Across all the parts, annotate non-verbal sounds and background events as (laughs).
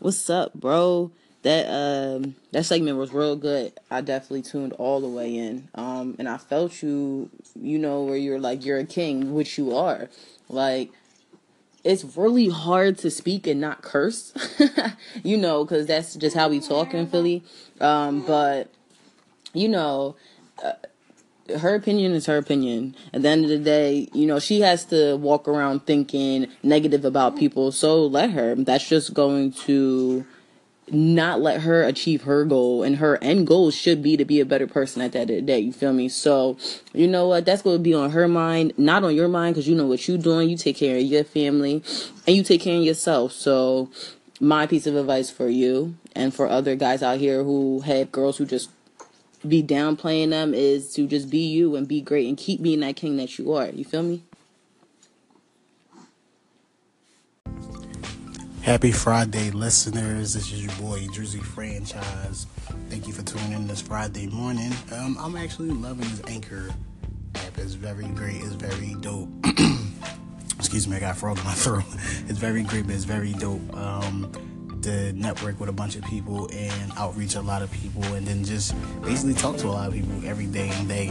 What's up, bro? That um that segment was real good. I definitely tuned all the way in. Um and I felt you, you know, where you're like you're a king, which you are. Like it's really hard to speak and not curse, (laughs) you know, because that's just how we talk in Philly. Um, but you know, uh, her opinion is her opinion. At the end of the day, you know, she has to walk around thinking negative about people. So let her. That's just going to not let her achieve her goal and her end goal should be to be a better person at the end of the day you feel me so you know what that's going to be on her mind not on your mind because you know what you're doing you take care of your family and you take care of yourself so my piece of advice for you and for other guys out here who have girls who just be downplaying them is to just be you and be great and keep being that king that you are you feel me Happy Friday, listeners. This is your boy, Drizzy Franchise. Thank you for tuning in this Friday morning. Um, I'm actually loving this Anchor app. It's very great. It's very dope. (clears throat) Excuse me, I got frog in my (laughs) throat. It's very great, but it's very dope. Um, to network with a bunch of people and outreach a lot of people and then just basically talk to a lot of people every day and day.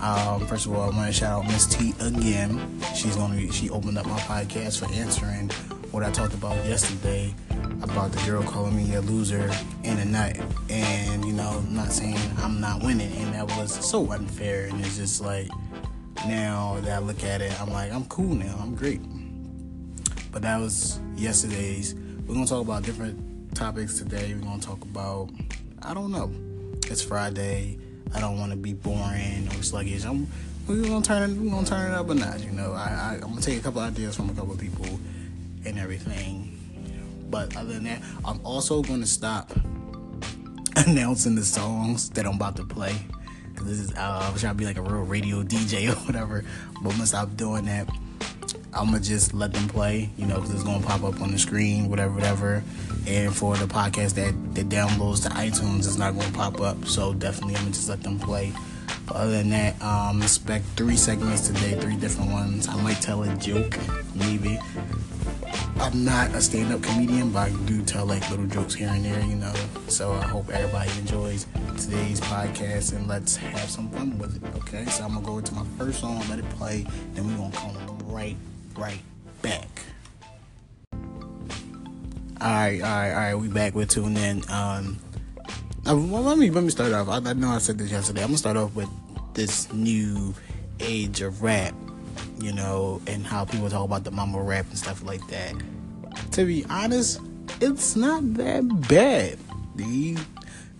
Um, first of all, I want to shout out Miss T again. She's gonna be, she opened up my podcast for answering what I talked about yesterday about the girl calling me a loser and a nut. And, you know, not saying I'm not winning. And that was so unfair. And it's just like, now that I look at it, I'm like, I'm cool now. I'm great. But that was yesterday's. We're to talk about different topics today. We're to talk about, I don't know. It's Friday. I don't want to be boring or sluggish. I'm, we're gonna turn it. We're gonna turn it up a notch. You know, I, I, I'm gonna take a couple ideas from a couple people and everything. But other than that, I'm also to stop (laughs) announcing the songs that I'm about to play. Cause this is uh, I'm trying to be like a real radio DJ or whatever. But I'm gonna stop doing that. I'm gonna just let them play, you know, because it's gonna pop up on the screen, whatever, whatever. And for the podcast that that downloads to iTunes, it's not gonna pop up. So definitely, I'm gonna just let them play. But other than that, um, expect three segments today, three different ones. I might tell a joke, maybe. I'm not a stand-up comedian, but I do tell like little jokes here and there, you know. So I hope everybody enjoys today's podcast and let's have some fun with it. Okay, so I'm gonna go into my first song, let it play, then we're gonna come right, right back. All right, all right, all right. We back with tuning in. Um, uh, well, let me let me start off. I, I know I said this yesterday. I'm gonna start off with this new age of rap you know, and how people talk about the mumble rap and stuff like that. To be honest, it's not that bad. These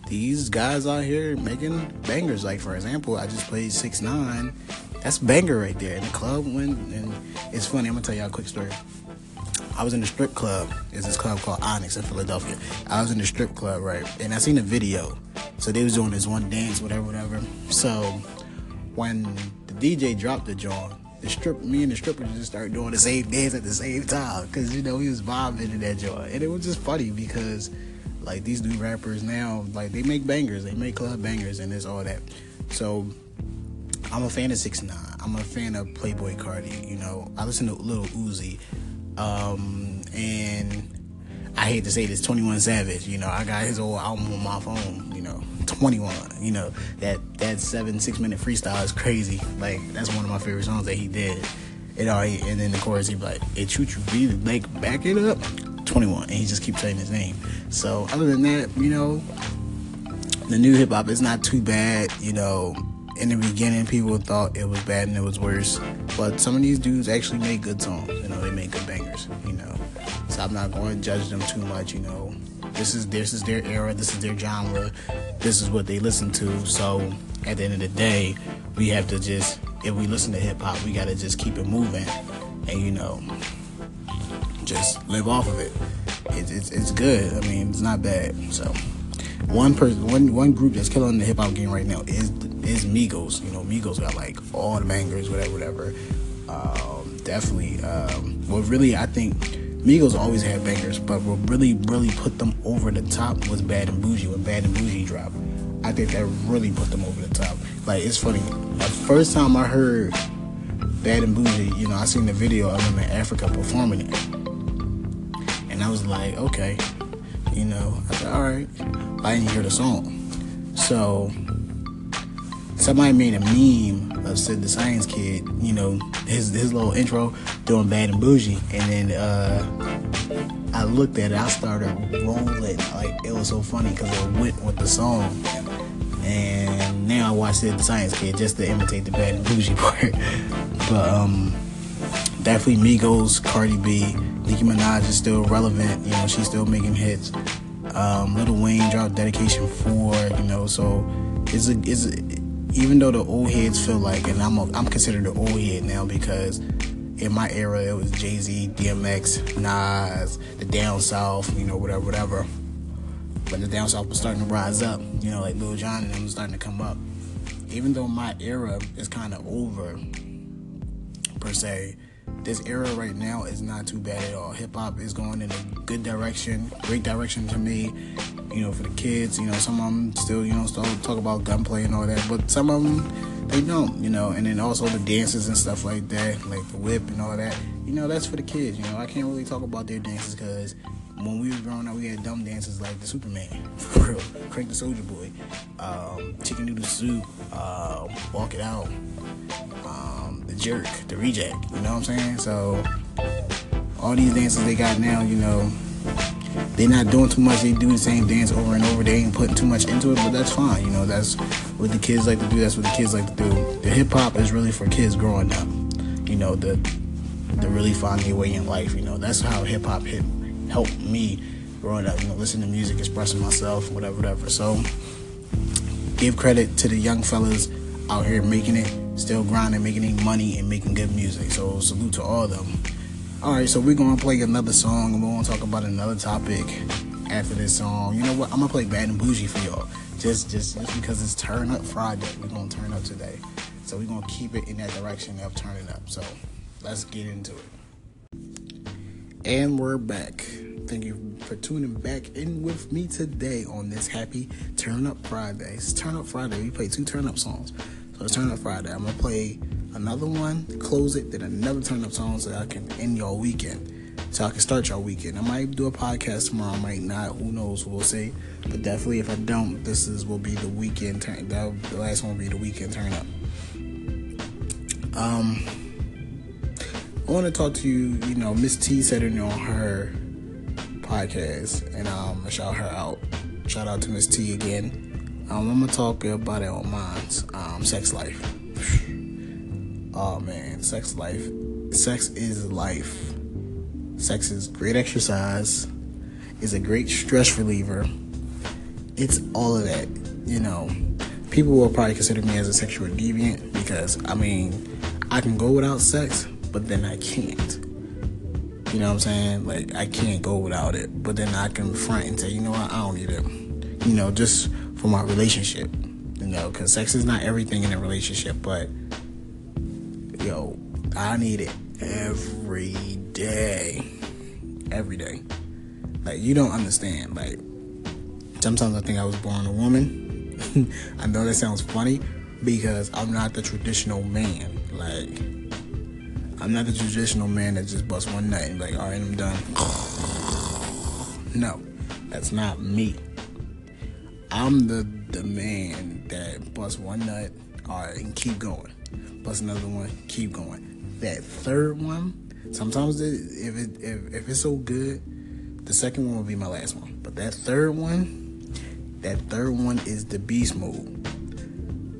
these guys out here making bangers. Like for example, I just played six nine. That's banger right there in the club. When and it's funny. I'm gonna tell y'all a quick story. I was in the strip club. It's this club called Onyx in Philadelphia. I was in the strip club, right? And I seen a video. So they was doing this one dance, whatever, whatever. So when the DJ dropped the joint, the strip, me and the strippers just started doing the same dance at the same time because you know we was vibing in that joint, and it was just funny because like these new rappers now, like they make bangers, they make club bangers, and it's all that. So I'm a fan of Six Nine. I'm a fan of Playboi Carti. You know, I listen to Lil Uzi, um, and I hate to say this, 21 Savage. You know, I got his old album on my phone. You know, 21. You know, that that seven six minute freestyle is crazy. Like that's one of my favorite songs that he did. You know, and then the chorus he like, "It shoot you be like back it up." 21, and he just keeps saying his name. So other than that, you know, the new hip hop is not too bad. You know, in the beginning, people thought it was bad and it was worse, but some of these dudes actually make good songs. You know, they make good bangers. You know, so I'm not going to judge them too much. You know, this is this is their era, this is their genre, this is what they listen to. So at the end of the day, we have to just if we listen to hip hop, we got to just keep it moving, and you know, just live off of it. It's it's, it's good. I mean, it's not bad. So one person, one one group that's killing the hip hop game right now is is Migos. You know, Migos got like all the bangers, whatever, whatever. Um, definitely. Um, well, really, I think Migos always had bangers, but what really, really put them over the top was Bad and Bougie when Bad and Bougie dropped. I think that really put them over the top. Like it's funny. The first time I heard Bad and Bougie, you know, I seen the video of them in Africa performing it, and I was like, okay, You know, I said, all right. I didn't hear the song. So somebody made a meme of Sid the Science Kid, you know, his his little intro doing bad and bougie, and then uh, I looked at it, I started rolling, like it was so funny because it went with the song, and now I watch Sid the Science Kid just to imitate the bad and bougie (laughs) part, but um, definitely Migos, Cardi B, Nicki Minaj is still relevant, you know, she's still making hits. Um, Lil Wayne dropped Dedication 4, you know, so it's a, it's a, even though the old heads feel like, and I'm a, I'm considered an old head now because in my era it was Jay Z, DMX, Nas, the Down South, you know, whatever, whatever. But the Down South was starting to rise up, you know, like Lil Jon and them was starting to come up. Even though my era is kind of over, per se, this era right now is not too bad at all. Hip hop is going in a good direction, great direction to me. You know, for the kids, you know, some of them still, you know, still talk about gunplay and all that, but some of them they don't, you know. And then also the dances and stuff like that, like the whip and all that. You know, that's for the kids. You know, I can't really talk about their dances because when we were growing up, we had dumb dances like the Superman, (laughs) for real, Crank the Soulja Boy, um, Chicken Noodle Soup, uh, Walk It Out. Um, the jerk, the reject. You know what I'm saying? So all these dances they got now, you know, they're not doing too much. They do the same dance over and over. They ain't putting too much into it, but that's fine. You know, that's what the kids like to do. That's what the kids like to do. The hip hop is really for kids growing up. You know, the the really find their way in life. You know, that's how hip hop hit helped me growing up. You know, listening to music, expressing myself, whatever, whatever. So give credit to the young fellas out here making it still grinding, making money, and making good music. So salute to all of them. All right, so we're gonna play another song, and we're gonna talk about another topic after this song. You know what? I'm gonna play Bad and Bougie for y'all, just just just because it's Turn Up Friday. We're gonna turn up today, so we're gonna keep it in that direction of turning up. So let's get into it. And we're back. Thank you for tuning back in with me today on this happy Turn Up Friday. It's Turn Up Friday. We play two turn up songs. So Turn Up Friday. I'm gonna play another one, close it, then another Turn Up song so I can end your weekend. So I can start your weekend. I might do a podcast tomorrow, I might not. Who knows? We'll see. But definitely, if I don't, this is will be the weekend turn. That the last one will be the weekend turn up. Um, I want to talk to you. You know, Miss T said it on her podcast, and um, I shout her out. Shout out to Miss T again. Um, I'm gonna talk about it on mine. Um, sex life. (sighs) oh man, sex life. Sex is life. Sex is great exercise. It's a great stress reliever. It's all of that. You know, people will probably consider me as a sexual deviant because I mean, I can go without sex, but then I can't. You know what I'm saying? Like I can't go without it, but then I can front and say, you know what, I don't need it. You know, just for my relationship. You know, because sex is not everything in a relationship, but yo, I need it every day. Every day. Like, you don't understand. Like, sometimes I think I was born a woman. (laughs) I know that sounds funny because I'm not the traditional man. Like, I'm not the traditional man that just busts one nut and like, all right, I'm done. (sighs) No, that's not me. I'm the the man that busts one nut, all right, and keep going. Bust another one, keep going. That third one, sometimes it, if it if, if it's so good, the second one will be my last one. But that third one, that third one is the beast mode.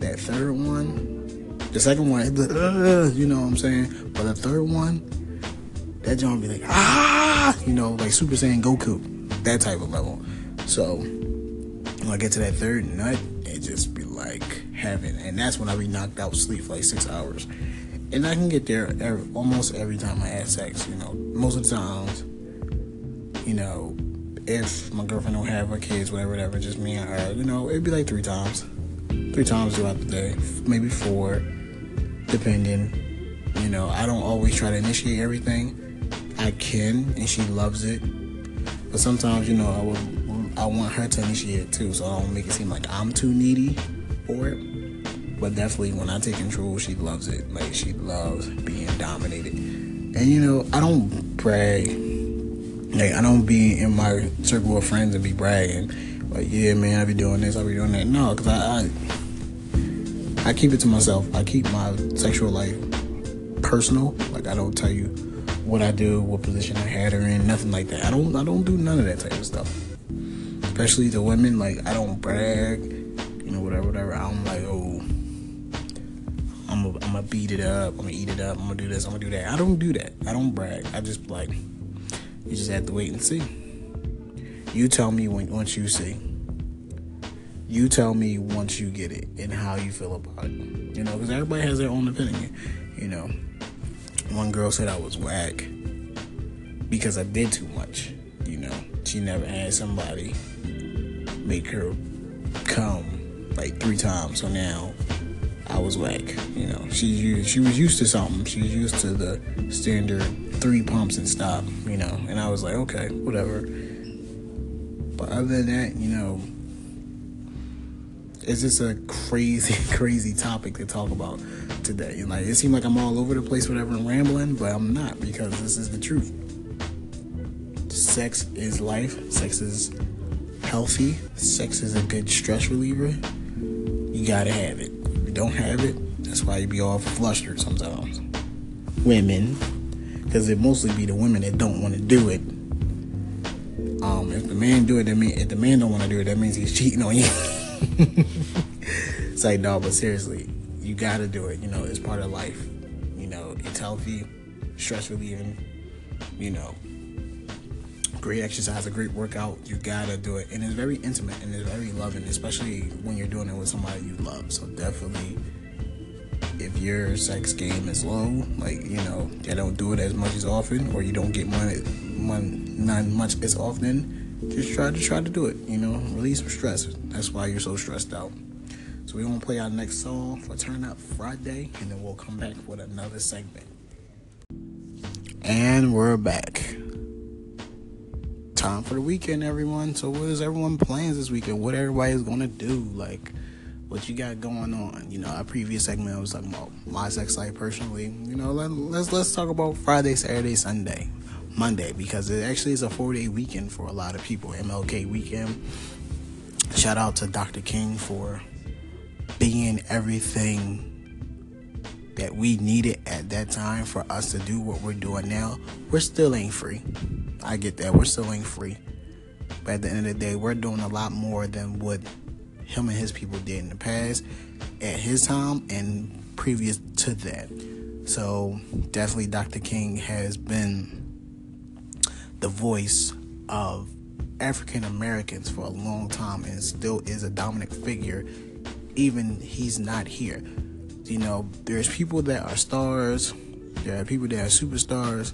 That third one, the second one, uh, you know what I'm saying. But the third one, that joint be like ah, you know, like Super Saiyan Goku, that type of level. So when I get to that third nut, it just be like heaven. And that's when I be knocked out sleep for like six hours. And I can get there every, almost every time I have sex, you know. Most of the times, you know, if my girlfriend don't have her kids, whatever, whatever, just me and her, you know, it'd be like three times. Three times throughout the day. Maybe four, depending. You know, I don't always try to initiate everything. I can, and she loves it. But sometimes, you know, I will I want her to initiate it too, so I don't make it seem like I'm too needy for it. But definitely, when I take control, she loves it. Like she loves being dominated. And you know, I don't brag Like I don't be in my circle of friends and be bragging, like yeah, man, I be doing this, I be doing that. No, because I, I I keep it to myself. I keep my sexual life personal. Like I don't tell you what I do, what position I had her in, nothing like that. I don't I don't do none of that type of stuff. Especially the women, like I don't brag, you know, whatever, whatever. I'm like, oh, I'm gonna I'm gonna beat it up, I'm gonna eat it up, I'm gonna do this, I'm gonna do that. I don't do that. I don't brag. I just like you just have to wait and see. You tell me when once you see. You tell me once you get it and how you feel about it. You know, because everybody has their own opinion. You know, one girl said I was whack because I did too much. You know, she never had somebody make her come like three times. So now I was like, You know, she she was used to something. She was used to the standard three pumps and stop. You know, and I was like, okay, whatever. But other than that, you know, it's just a crazy, (laughs) crazy topic to talk about today. And like, it seemed like I'm all over the place, whatever, and rambling, but I'm not because this is the truth. Sex is life. Sex is healthy. Sex is a good stress reliever. You gotta have it. If you don't have it, that's why you be all flustered sometimes. Women, because it mostly be the women that don't want to do it. Um, if the man do it, that mean if the man don't want to do it, that means he's cheating on you. (laughs) it's like no, but seriously, you gotta do it. You know, it's part of life. You know, it's healthy, stress relieving. You know, great exercise, a great workout. You gotta do it, and it's very intimate and it's very loving, especially when you're doing it with somebody you love. So definitely, if your sex game is low, like you know, you don't do it as much as often, or you don't get money, money not much as often. Just try to try to do it. You know, release some stress. That's why you're so stressed out. So we're gonna play our next song for Turn Up Friday, and then we'll come back with another segment. And we're back. Time for the weekend, everyone. So what is everyone plans this weekend? What everybody's gonna do? Like what you got going on? You know, our previous segment I was talking about my sex life personally. You know, let, let's let's talk about Friday, Saturday, Sunday, Monday because it actually is a four day weekend for a lot of people. MLK weekend. Shout out to Dr. King for being everything that we needed at that time for us to do what we're doing now. We're still ain't free. I get that. We're still ain't free. But at the end of the day, we're doing a lot more than what him and his people did in the past at his time and previous to that. So definitely Dr. King has been the voice of African Americans for a long time and still is a dominant figure even he's not here. You know, there's people that are stars, there are people that are superstars,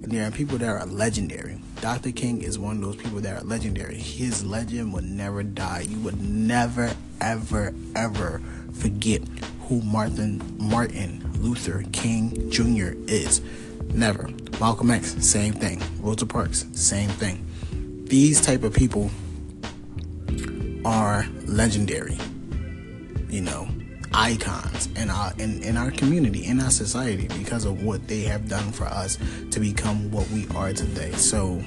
and there are people that are legendary. Dr. King is one of those people that are legendary. His legend would never die. You would never, ever, ever forget who Martin Martin Luther King Jr. is. Never. Malcolm X, same thing. Rosa Parks, same thing. These type of people are legendary. You know, icons in our in, in our community, in our society, because of what they have done for us to become what we are today. So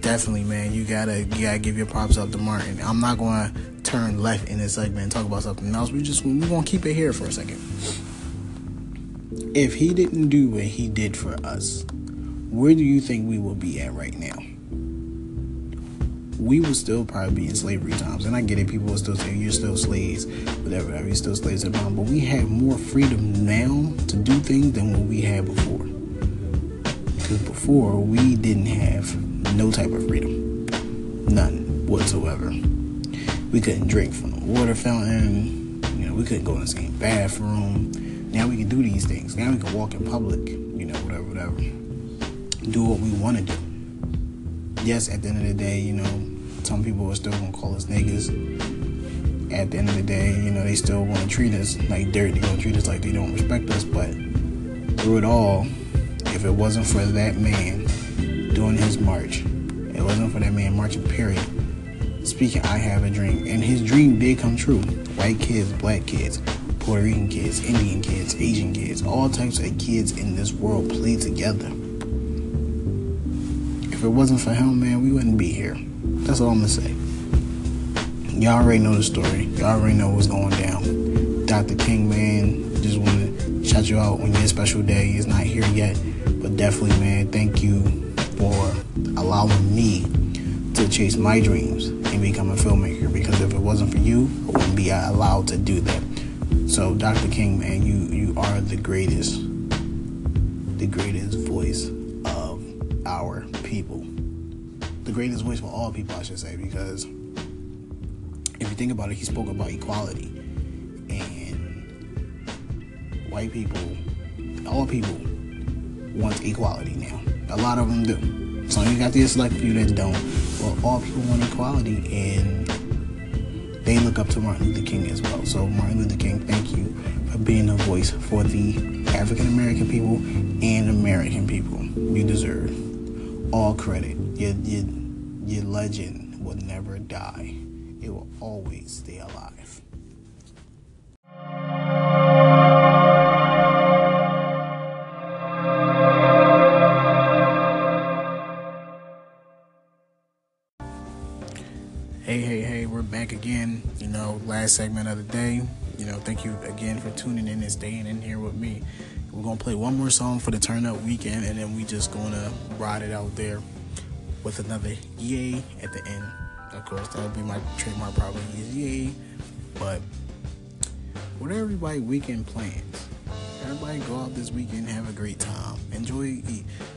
definitely, man, you gotta you gotta give your props up to Martin. I'm not gonna turn left in this segment and talk about something else. We just we gonna keep it here for a second. If he didn't do what he did for us, where do you think we will be at right now? We would still probably be in slavery times. And I get it, people will still say you're still slaves, whatever, whatever, you're still slaves at home. But we have more freedom now to do things than what we had before. Because before we didn't have no type of freedom. None whatsoever. We couldn't drink from the water fountain, you know, we couldn't go in the same bathroom. Now we can do these things. Now we can walk in public, you know, whatever, whatever. Do what we want to do yes, at the end of the day, you know, some people are still gonna call us niggas. At the end of the day, you know, they still wanna treat us like dirt. They gonna treat us like they don't respect us. But through it all, if it wasn't for that man doing his march, it wasn't for that man marching, period. Speaking, I have a dream. And his dream did come true. White kids, black kids, Puerto Rican kids, Indian kids, Asian kids, all types of kids in this world play together If it wasn't for him, man, we wouldn't be here. That's all I'm gonna say. Y'all already know the story. Y'all already know what's going down. Dr. King, man, just want to shout you out on your special day. He's not here yet, but definitely, man, thank you for allowing me to chase my dreams and become a filmmaker. Because if it wasn't for you, I wouldn't be allowed to do that. So, Dr. King, man, you you are the greatest, the greatest voice of our people. Greatest voice for all people, I should say, because if you think about it, he spoke about equality and white people, all people want equality now. A lot of them do. So you got the select few that don't. But all people want equality and they look up to Martin Luther King as well. So Martin Luther King, thank you for being a voice for the African American people and American people. You deserve all credit. Your, your, your legend will never die. It will always stay alive. Hey, hey, hey, we're back again. You know, last segment of the day. You know, thank you again for tuning in and staying in here with me. We're gonna play one more song for the turn up weekend, and then we just gonna ride it out there with another yay at the end. Of course, that'll be my trademark probably is yay. But what are everybody weekend plans? Everybody go out this weekend, have a great time. Enjoy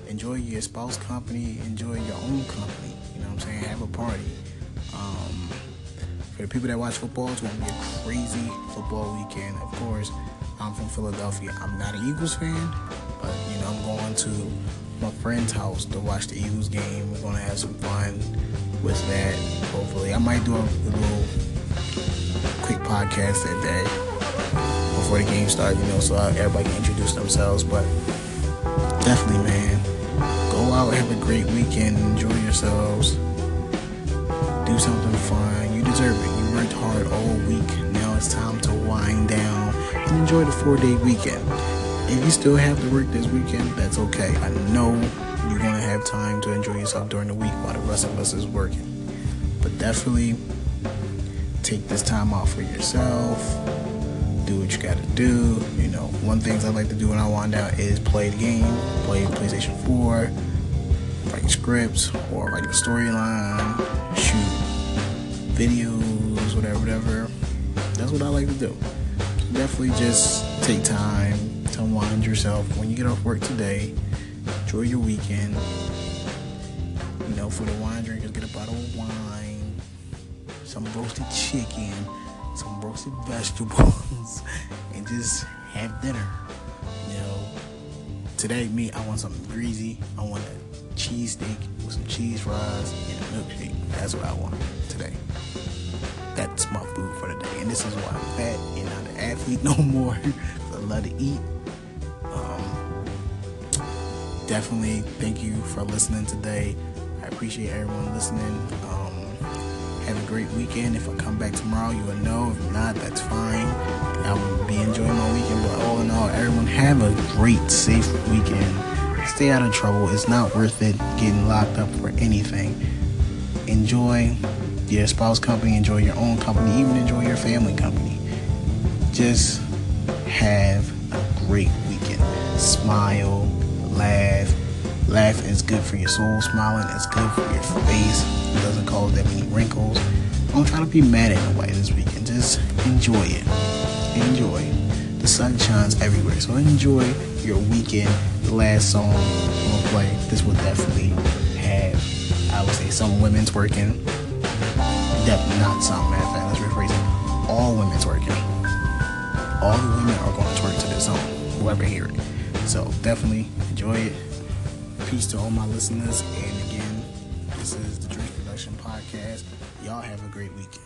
enjoy your spouse company, enjoy your own company. You know what I'm saying? Have a party. Um, for the people that watch football, it's gonna be a crazy football weekend. Of course, I'm from Philadelphia. I'm not an Eagles fan, but you know I'm going to my friend's house to watch the Eagles game. We're gonna have some fun with that. Hopefully, I might do a, little quick podcast that day before the game starts. You know, so everybody can introduce themselves. But definitely, man, go out, have a great weekend, enjoy yourselves do something fun. You deserve it. You worked hard all week. Now it's time to wind down and enjoy the four day weekend. If you still have to work this weekend, that's okay. I know you're going to have time to enjoy yourself during the week while the rest of us is working. But definitely take this time off for yourself. Do what you got to do. You know, one things I like to do when I wind down is play the game, play PlayStation 4 writing scripts or writing storyline, shoot videos, whatever, whatever. That's what I like to do. Definitely just take time to unwind yourself when you get off work today. Enjoy your weekend. You know, for the wine drinkers, get a bottle of wine, some roasted chicken, some roasted (laughs) vegetables, and just have dinner. You know, today, me, I want something greasy. I want a cheese steak with some cheese fries and a milkshake. That's what I want today. That's my food for the day. And this is why I'm fat and not an athlete (laughs) no more. I love to eat. Definitely thank you for listening today. I appreciate everyone listening. Um, have a great weekend. If I come back tomorrow, you will know. If not, that's fine. I will be enjoying my weekend. But all in all, everyone have a great, safe weekend. Stay out of trouble. It's not worth it getting locked up for anything. Enjoy your spouse company, enjoy your own company, even enjoy your family company. Just have a great weekend. Smile, laugh. Laugh is good for your soul. Smiling is good for your face. It doesn't cause that many wrinkles. Don't try to be mad at nobody this weekend. Just enjoy it. Enjoy. The sun shines everywhere. So enjoy your weekend. The last song I'm gonna play. This will definitely have, I would say, some women's working. Definitely not some. Fact, let's rephrase it. All women's working. All the women are going to twerk to this song. Whoever hear it. So definitely enjoy it. Peace to all my listeners. And again, this is the Drink Production Podcast. Y'all have a great weekend.